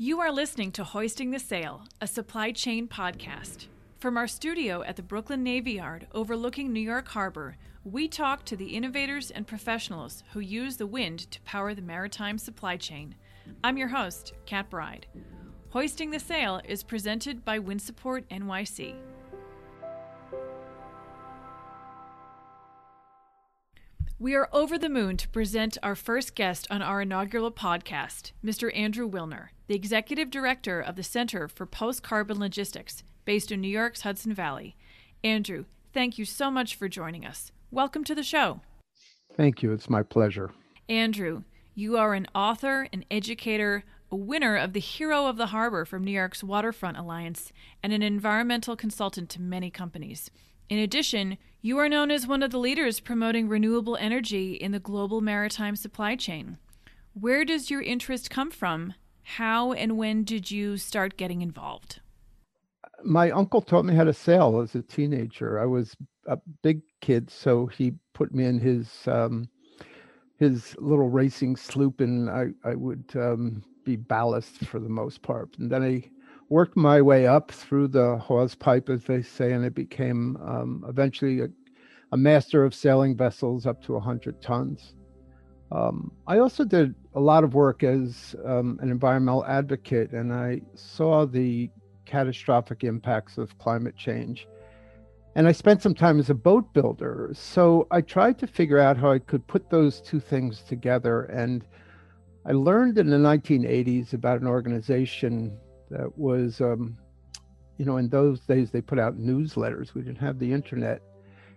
You are listening to Hoisting the Sail, a supply chain podcast. From our studio at the Brooklyn Navy Yard overlooking New York Harbor, we talk to the innovators and professionals who use the wind to power the maritime supply chain. I'm your host, Kat Bride. Hoisting the Sail is presented by Wind Support NYC. We are over the moon to present our first guest on our inaugural podcast, Mr. Andrew Willner, the Executive Director of the Center for Post Carbon Logistics, based in New York's Hudson Valley. Andrew, thank you so much for joining us. Welcome to the show. Thank you. It's my pleasure. Andrew, you are an author, an educator, a winner of the Hero of the Harbor from New York's Waterfront Alliance, and an environmental consultant to many companies. In addition, you are known as one of the leaders promoting renewable energy in the global maritime supply chain. Where does your interest come from? How and when did you start getting involved? My uncle taught me how to sail as a teenager. I was a big kid, so he put me in his um, his little racing sloop, and I I would um, be ballast for the most part. And then I worked my way up through the hawse pipe, as they say, and it became um, eventually a, a, master of sailing vessels up to 100 tons. Um, I also did a lot of work as um, an environmental advocate, and I saw the catastrophic impacts of climate change. And I spent some time as a boat builder. So I tried to figure out how I could put those two things together. And I learned in the 1980s about an organization that was, um, you know, in those days they put out newsletters. We didn't have the internet,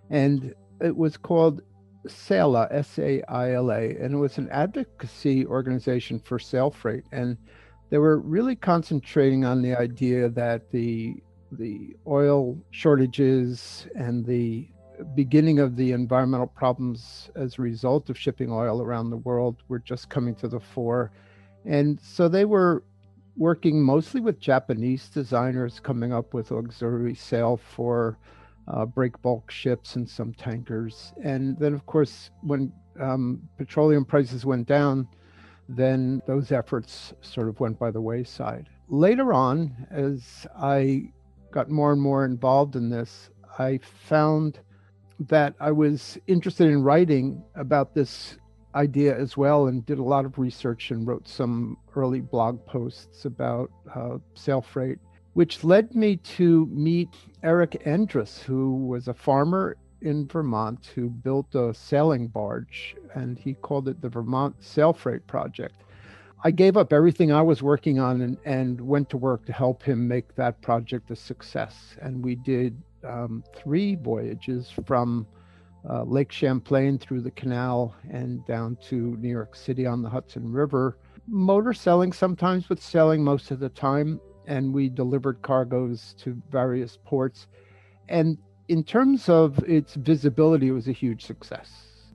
and it was called SAILA, S-A-I-L-A, and it was an advocacy organization for sail freight, and they were really concentrating on the idea that the the oil shortages and the beginning of the environmental problems as a result of shipping oil around the world were just coming to the fore. And so they were working mostly with Japanese designers, coming up with auxiliary sail for uh, break bulk ships and some tankers. And then, of course, when um, petroleum prices went down, then those efforts sort of went by the wayside. Later on, as I got more and more involved in this, I found that I was interested in writing about this idea as well and did a lot of research and wrote some early blog posts about uh, sail freight, which led me to meet Erik Andrus, who was a farmer in Vermont who built a sailing barge and he called it the Vermont Sail Freight Project. I gave up everything I was working on and, and went to work to help him make that project a success. And we did um, three voyages from uh, Lake Champlain through the canal and down to New York City on the Hudson River. Motor selling sometimes, but selling most of the time. And we delivered cargoes to various ports. And in terms of its visibility, it was a huge success.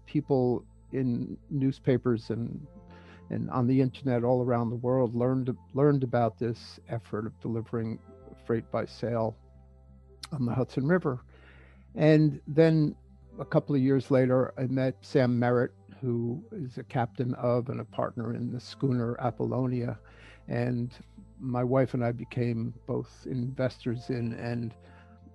People in newspapers and and on the internet all around the world learned learned about this effort of delivering freight by sail on the Hudson River. And then a couple of years later, I met Sam Merrett, who is a captain of and a partner in the schooner Apollonia. And my wife and I became both investors in and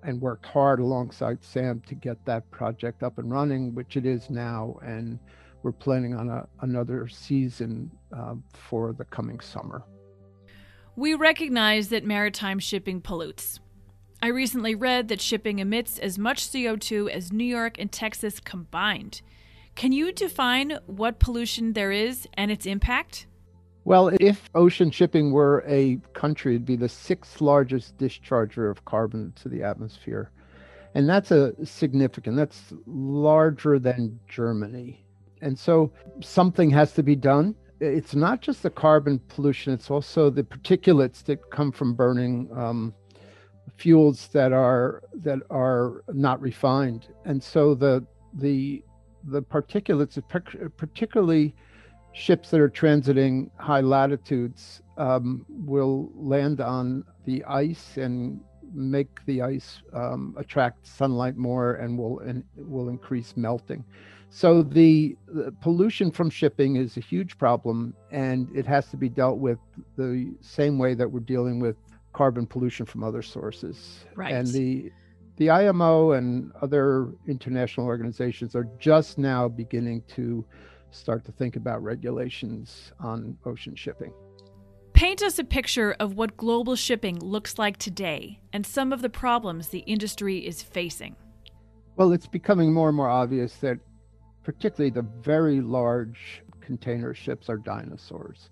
and worked hard alongside Sam to get that project up and running, which it is now. And we're planning on a, another season uh, for the coming summer. We recognize that maritime shipping pollutes. I recently read that shipping emits as much CO2 as New York and Texas combined. Can you define what pollution there is and its impact? Well, if ocean shipping were a country, it'd be the sixth largest discharger of carbon to the atmosphere. And that's a significant, that's larger than Germany. And so something has to be done. It's not just the carbon pollution, it's also the particulates that come from burning um, fuels that are that are not refined, and so the the the particulates, particularly ships that are transiting high latitudes, um, will land on the ice and make the ice um, attract sunlight more and will and will increase melting. So the, the, pollution from shipping is a huge problem, and it has to be dealt with the same way that we're dealing with carbon pollution from other sources. Right. And the the IMO and other international organizations are just now beginning to start to think about regulations on ocean shipping. Paint us a picture of what global shipping looks like today and some of the problems the industry is facing. Well, it's becoming more and more obvious that particularly the very large container ships are dinosaurs.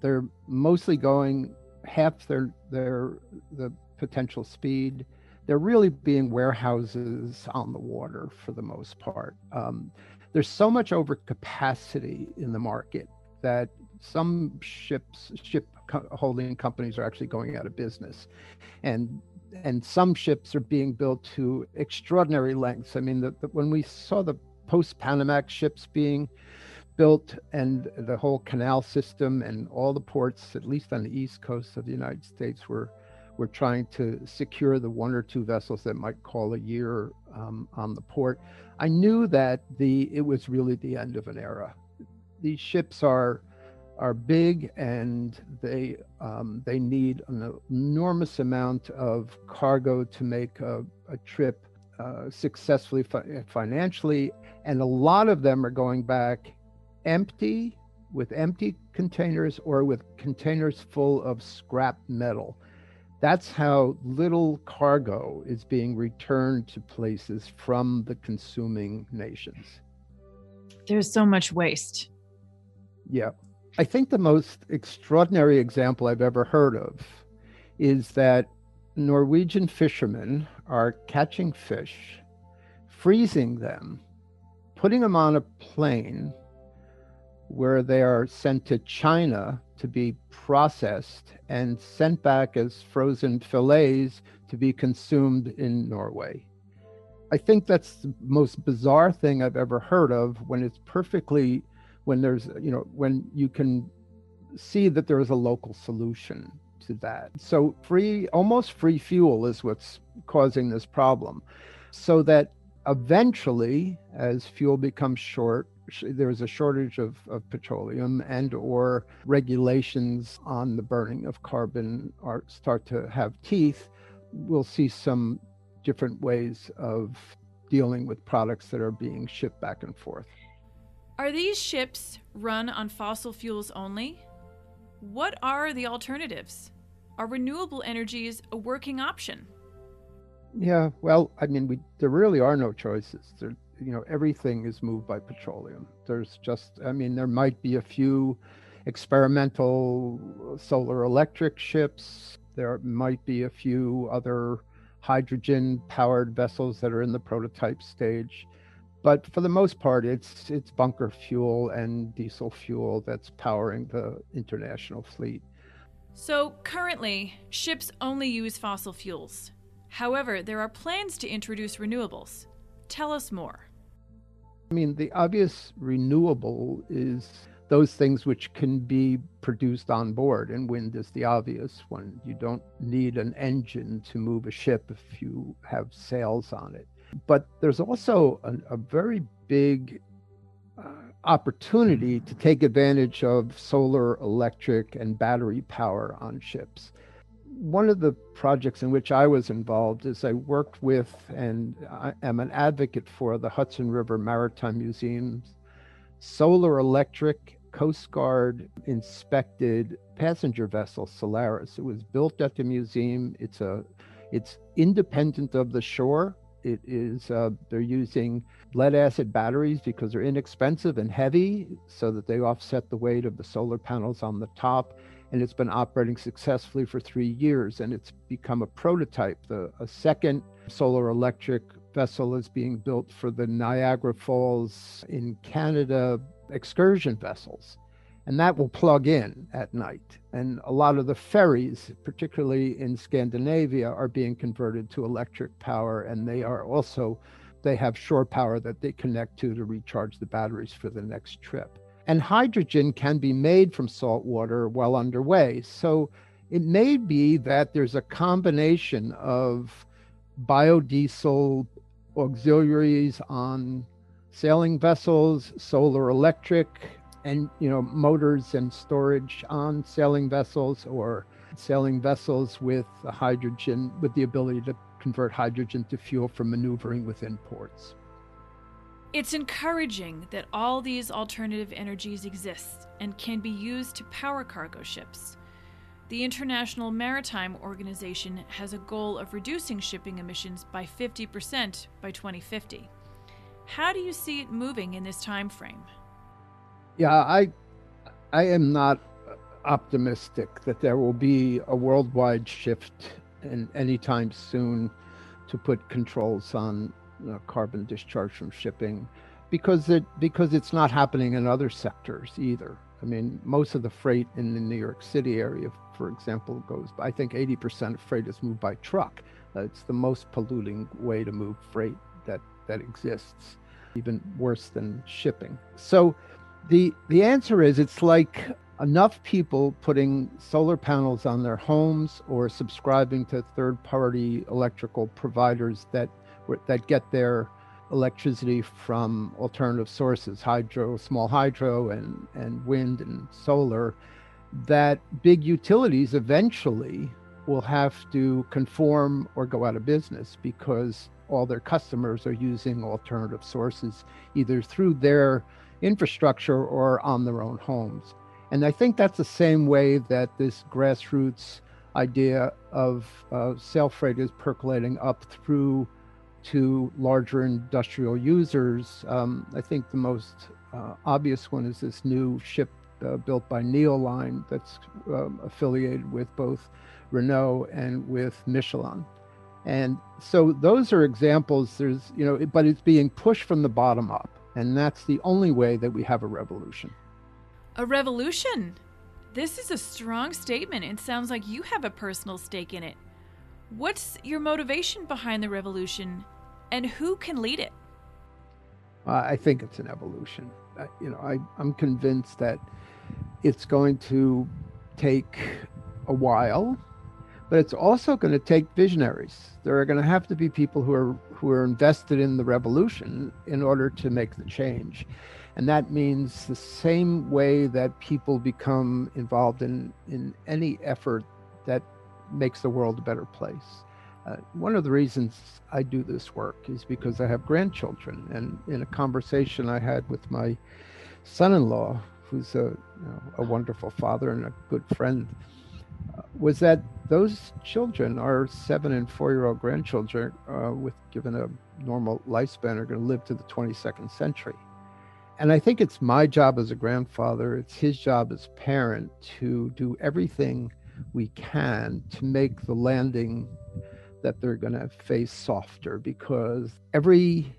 They're mostly going half their their the potential speed. They're really being warehouses on the water for the most part. Um, there's so much overcapacity in the market that some ships ship holding companies are actually going out of business and and some ships are being built to extraordinary lengths i mean the, the, when we saw the post panamax ships being built and the whole canal system and all the ports at least on the east coast of the united states were were trying to secure the one or two vessels that might call a year um, on the port. I knew that the it was really the end of an era. These ships are are big and they um, they need an enormous amount of cargo to make a, a trip uh, successfully fi- financially, and a lot of them are going back empty with empty containers or with containers full of scrap metal. That's how little cargo is being returned to places from the consuming nations. There's so much waste. Yeah. I think the most extraordinary example I've ever heard of is that Norwegian fishermen are catching fish, freezing them, putting them on a plane where they are sent to China to be processed and sent back as frozen fillets to be consumed in Norway. I think that's the most bizarre thing I've ever heard of when it's perfectly when there's you know when you can see that there is a local solution to that so free almost free fuel is what's causing this problem so that eventually as fuel becomes short there's a shortage of, of petroleum and or regulations on the burning of carbon are start to have teeth we'll see some different ways of dealing with products that are being shipped back and forth are these ships run on fossil fuels only? What are the alternatives? Are renewable energies a working option? Yeah, well, I mean, we there really are no choices. There, you know, everything is moved by petroleum. There's just, I mean, there might be a few experimental solar electric ships. There might be a few other hydrogen powered vessels that are in the prototype stage. But for the most part it's it's bunker fuel and diesel fuel that's powering the international fleet. So currently ships only use fossil fuels. However there are plans to introduce renewables. Tell us more i mean the obvious renewable is those things which can be produced on board and wind is the obvious one you don't need an engine to move a ship if you have sails on it but there's also a, very big uh, opportunity to take advantage of solar, electric, and battery power on ships. One of the projects in which I was involved is I worked with and I am an advocate for the Hudson River Maritime Museum's solar electric Coast Guard inspected passenger vessel Solaris. It was built at the museum. It's a it's independent of the shore it is uh, they're using lead acid batteries because they're inexpensive and heavy, so that they offset the weight of the solar panels on the top. And it's been operating successfully for three years, and it's become a prototype. The a second solar electric vessel is being built for the Niagara Falls in Canada excursion vessels and that will plug in at night. And a lot of the ferries, particularly in Scandinavia, are being converted to electric power, and they are also they have shore power that they connect to to recharge the batteries for the next trip. And hydrogen can be made from salt water well underway. So it may be that there's a combination of biodiesel auxiliaries on sailing vessels, solar electric, and you know motors and storage on sailing vessels or sailing vessels with hydrogen with the ability to convert hydrogen to fuel for maneuvering within ports. It's encouraging that all these alternative energies exist and can be used to power cargo ships. The International Maritime Organization has a goal of reducing shipping emissions by 50% by 2050. How do you see it moving in this time frame? Yeah, I I am not optimistic that there will be a worldwide shift in anytime soon to put controls on know, carbon discharge from shipping because it because it's not happening in other sectors either. I mean, most of the freight in the New York City area, for example, goes. I think 80% of freight is moved by truck. Uh, it's the most polluting way to move freight that that exists, even worse than shipping. So, the the answer is it's like enough people putting solar panels on their homes or subscribing to third-party electrical providers that that get their electricity from alternative sources, hydro, small hydro, and, and wind and solar, that big utilities eventually will have to conform or go out of business because all their customers are using alternative sources either through their infrastructure or on their own homes. And I think that's the same way that this grassroots idea of uh, sail freight is percolating up through to larger industrial users. Um, I think the most uh, obvious one is this new ship uh, built by Neoline that's um, affiliated with both Renault and with Michelin. And so those are examples. There's, you know, but it's being pushed from the bottom up. And that's the only way that we have a revolution. A revolution? This is a strong statement. It sounds like you have a personal stake in it. What's your motivation behind the revolution, and who can lead it? I think it's an evolution. Uh, you know, I, I'm convinced that it's going to take a while, but it's also going to take visionaries. There are going to have to be people who are who are invested in the revolution in order to make the change. And that means the same way that people become involved in, in any effort that makes the world a better place. Uh, one of the reasons I do this work is because I have grandchildren. And in a conversation I had with my son in law, who's a, you know, a wonderful father and a good friend, uh, was that those children, our seven and four year old grandchildren, uh, with given a normal lifespan, are going to live to the 22nd century. And I think it's my job as a grandfather, it's his job as parent to do everything we can to make the landing that they're going to face softer because every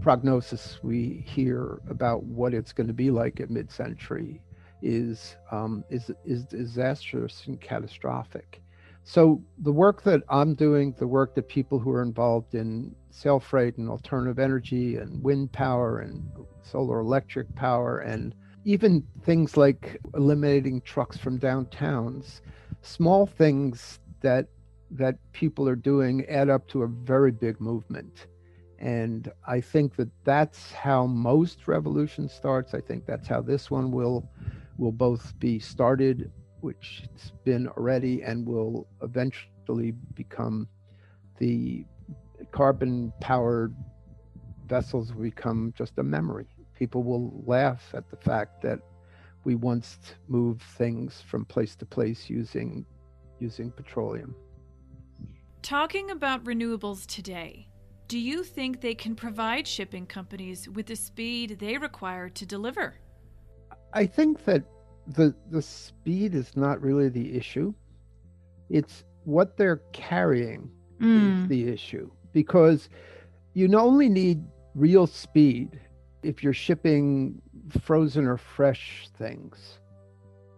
prognosis we hear about what it's going to be like at mid-century is um, is is disastrous and catastrophic. So the work that I'm doing, the work that people who are involved in sail freight and alternative energy and wind power and solar electric power and even things like eliminating trucks from downtowns, small things that that people are doing add up to a very big movement. And I think that that's how most revolutions starts. I think that's how this one will will both be started, which it's been already, and will eventually become the carbon powered vessels will become just a memory. People will laugh at the fact that we once moved things from place to place using using petroleum. Talking about renewables today, do you think they can provide shipping companies with the speed they require to deliver? I think that the the speed is not really the issue. It's what they're carrying mm. is the issue because you not only need real speed if you're shipping frozen or fresh things.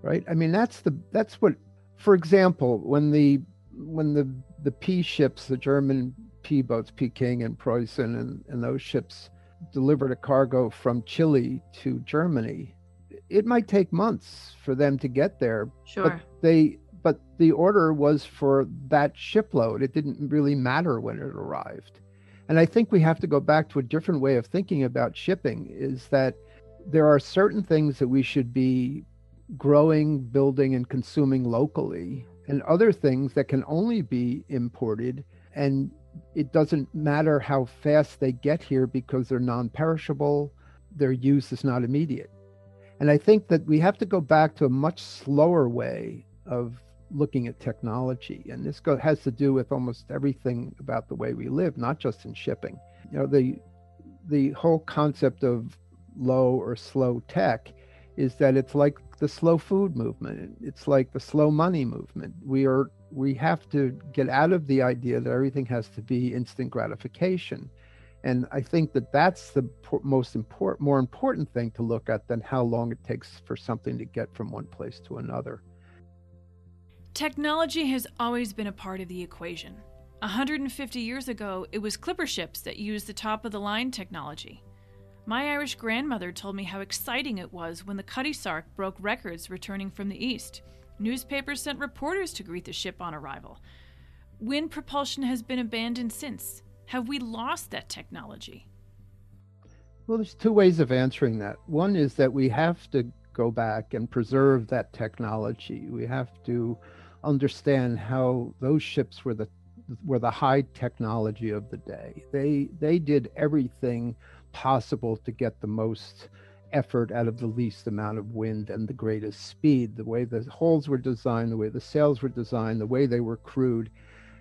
Right? I mean that's the that's what for example, when the when the the P ships, the German P boats, Peking and Preußen, and, and those ships delivered a cargo from Chile to Germany, it might take months for them to get there. Sure. But they but the order was for that shipload. It didn't really matter when it arrived. And I think we have to go back to a different way of thinking about shipping is that there are certain things that we should be growing, building, and consuming locally, and other things that can only be imported. And it doesn't matter how fast they get here because they're non perishable, their use is not immediate. And I think that we have to go back to a much slower way of looking at technology. And this go, has to do with almost everything about the way we live, not just in shipping. You know, the the whole concept of low or slow tech is that it's like the slow food movement. It's like the slow money movement. We are we have to get out of the idea that everything has to be instant gratification. And I think that that's the most important, more important thing to look at than how long it takes for something to get from one place to another. Technology has always been a part of the equation. 150 years ago, it was clipper ships that used the top of the line technology. My Irish grandmother told me how exciting it was when the Cutty Sark broke records returning from the East. Newspapers sent reporters to greet the ship on arrival. Wind propulsion has been abandoned since. Have we lost that technology? Well, there's two ways of answering that. One is that we have to go back and preserve that technology. We have to understand how those ships were the were the high technology of the day. They they did everything possible to get the most effort out of the least amount of wind and the greatest speed. The way the hulls were designed, the way the sails were designed, the way they were crewed,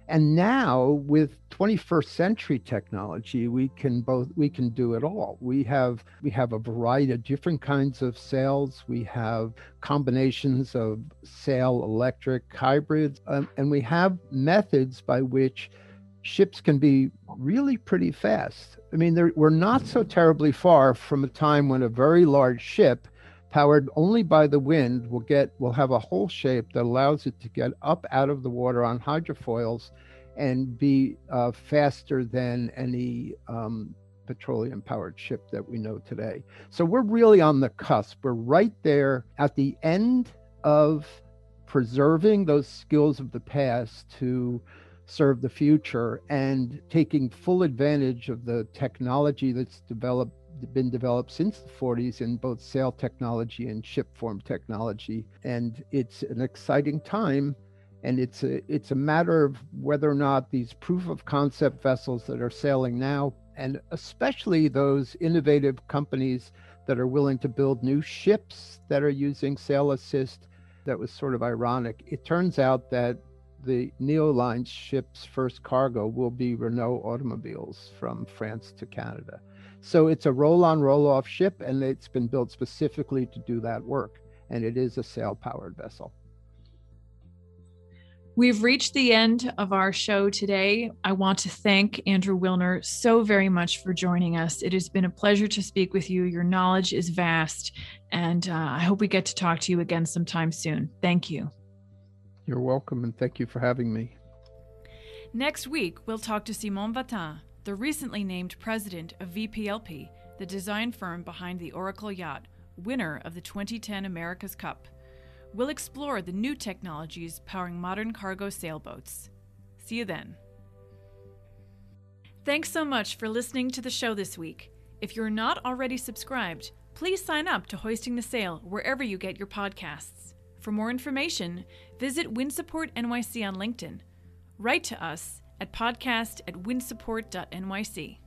and now with 21st century technology we can both we can do it all. We have we have a variety of different kinds of sails we have combinations of sail electric hybrids um, and we have methods by which ships can be really pretty fast. I mean we're not so terribly far from a time when a very large ship powered only by the wind, will get will have a hole shape that allows it to get up out of the water on hydrofoils and be uh, faster than any um, petroleum powered ship that we know today. So we're really on the cusp. We're right there at the end of preserving those skills of the past to serve the future and taking full advantage of the technology that's developed been developed since the 40s in both sail technology and ship form technology. And it's an exciting time. And it's a, it's a matter of whether or not these proof of concept vessels that are sailing now, and especially those innovative companies that are willing to build new ships that are using sail assist, that was sort of ironic. It turns out that the Neoline ship's first cargo will be Renault automobiles from France to Canada. So it's a roll on, roll off ship, and it's been built specifically to do that work. And it is a sail powered vessel. We've reached the end of our show today. I want to thank Andrew Willner so very much for joining us. It has been a pleasure to speak with you. Your knowledge is vast, and uh, I hope we get to talk to you again sometime soon. Thank you. You're welcome, and thank you for having me. Next week, we'll talk to Simon Vatin, the recently named president of VPLP, the design firm behind the Oracle yacht, winner of the 2010 America's Cup. We'll explore the new technologies powering modern cargo sailboats. See you then. Thanks so much for listening to the show this week. If you're not already subscribed, please sign up to Hoisting the Sail wherever you get your podcasts. For more information, visit WindSupport NYC on LinkedIn. Write to us at podcast at windsupport.nyc.